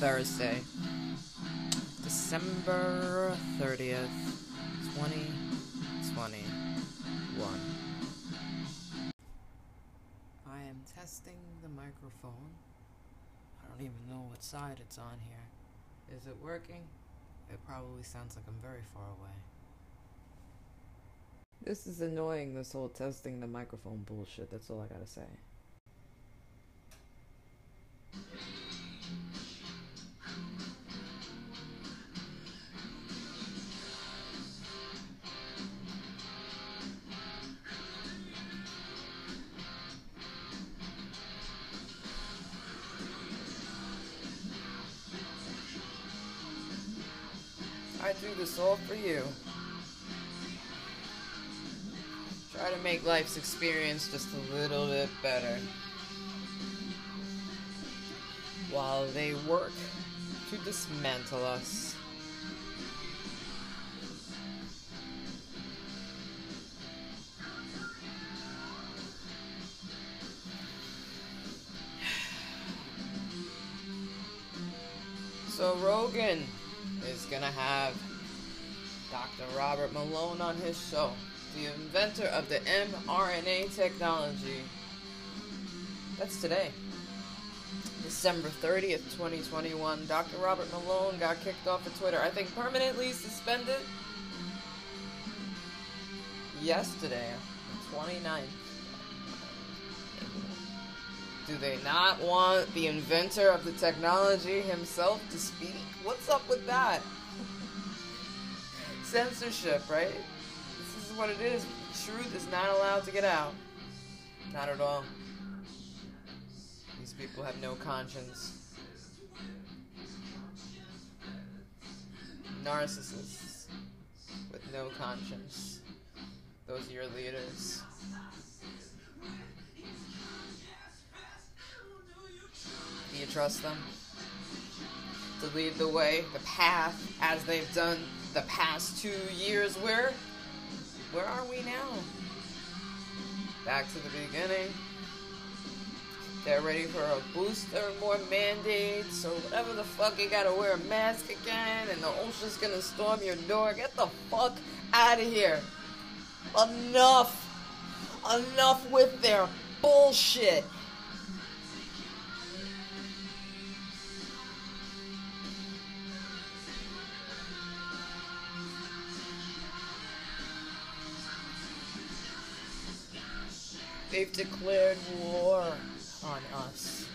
Thursday, December 30th, 2021. I am testing the microphone. I don't even know what side it's on here. Is it working? It probably sounds like I'm very far away. This is annoying, this whole testing the microphone bullshit. That's all I gotta say. I do this all for you. Try to make life's experience just a little bit better. While they work to dismantle us. So Rogan is gonna have Dr. Robert Malone on his show, the inventor of the mRNA technology. That's today. December 30th, 2021. Dr. Robert Malone got kicked off of Twitter. I think permanently suspended yesterday, the 29th. Do they not want the inventor of the technology himself to speak? What's up with that? Censorship, right? This is what it is. Truth is not allowed to get out. Not at all. These people have no conscience. Narcissists with no conscience. Those are your leaders. Trust them? To lead the way, the path, as they've done the past two years. Where, where are we now? Back to the beginning. They're ready for a booster, more mandates, so whatever the fuck. You gotta wear a mask again, and the OSHA's gonna storm your door. Get the fuck out of here. Enough. Enough with their bullshit. They've declared war on us.